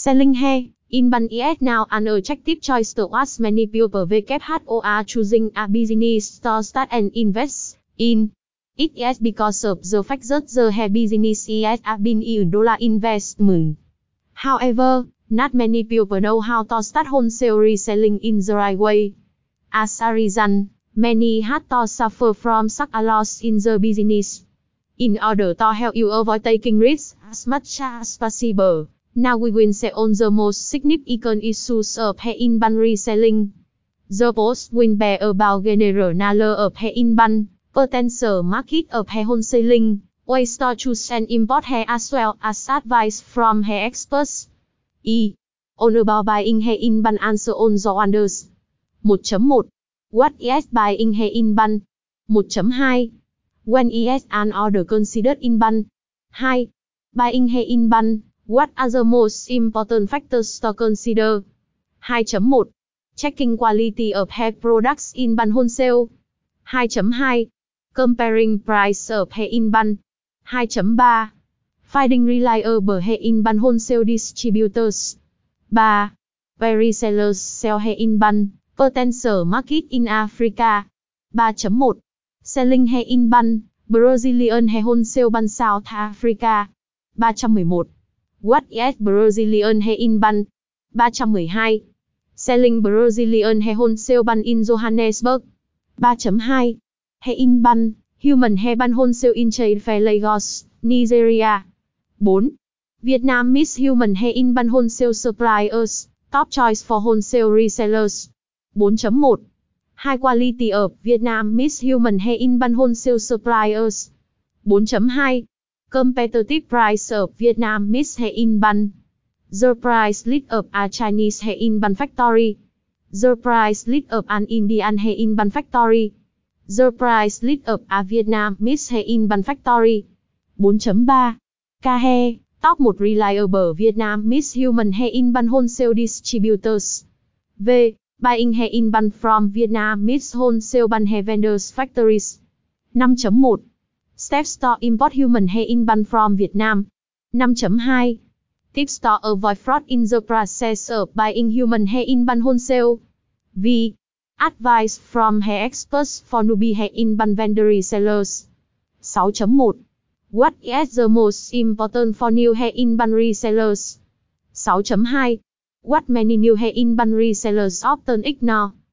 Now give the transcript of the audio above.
Selling hair, Inban is now an attractive choice to as many people WHO are choosing a business to start and invest in. It is because of the fact that the hair business is a billion dollar investment. However, not many people know how to start wholesale reselling in the right way. As a result, many had to suffer from such a loss in the business. In order to help you avoid taking risks as much as possible, now we will say on the most significant issues of in ban reselling. The post will be about general knowledge of in ban potential market of hair wholesaling, ways to choose and import hair as well as advice from hair experts. E. On about buying hair inbound answer on the wonders. 1.1. What is buying hair ban? 1.2. When is an order considered in ban? 2. Buying hair ban. What are the most important factors to consider? 2.1. Checking quality of hair products in ban wholesale. 2.2. Comparing price of hair in ban. 2.3. Finding reliable hair in ban wholesale distributors. 3. Where resellers sell hair in ban. Potential market in Africa. 3.1. Selling hair in ban. Brazilian hair wholesale ban South Africa. 311. What is Brazilian hair in ban? 312. Selling Brazilian hair wholesale ban in Johannesburg. 3.2. Hair in ban, Human hair ban wholesale in trade fair Lagos, Nigeria. 4. Vietnam Miss Human hair in ban wholesale suppliers, top choice for wholesale resellers. 4.1. High quality of Vietnam Miss Human hair in ban wholesale suppliers. 4.2. Competitive price of Vietnam Miss Hair in Ban. The price list of a Chinese hair in ban factory. The price list of an Indian hair in ban factory. The price list of a Vietnam Miss hair in ban factory. 4.3. K top 1 reliable Vietnam Miss Human hair in ban wholesale distributors. V. Buying hair in ban from Vietnam Miss wholesale ban hair vendors factories. 5.1. Step Store import human hair in from from Vietnam. 5.2. Tips to avoid fraud in the process of buying human hair in wholesale. V. Advice from hair experts for newbie hair in ban vendor resellers. 6.1. What is the most important for new hair in resellers? 6.2. What many new hair in resellers often ignore.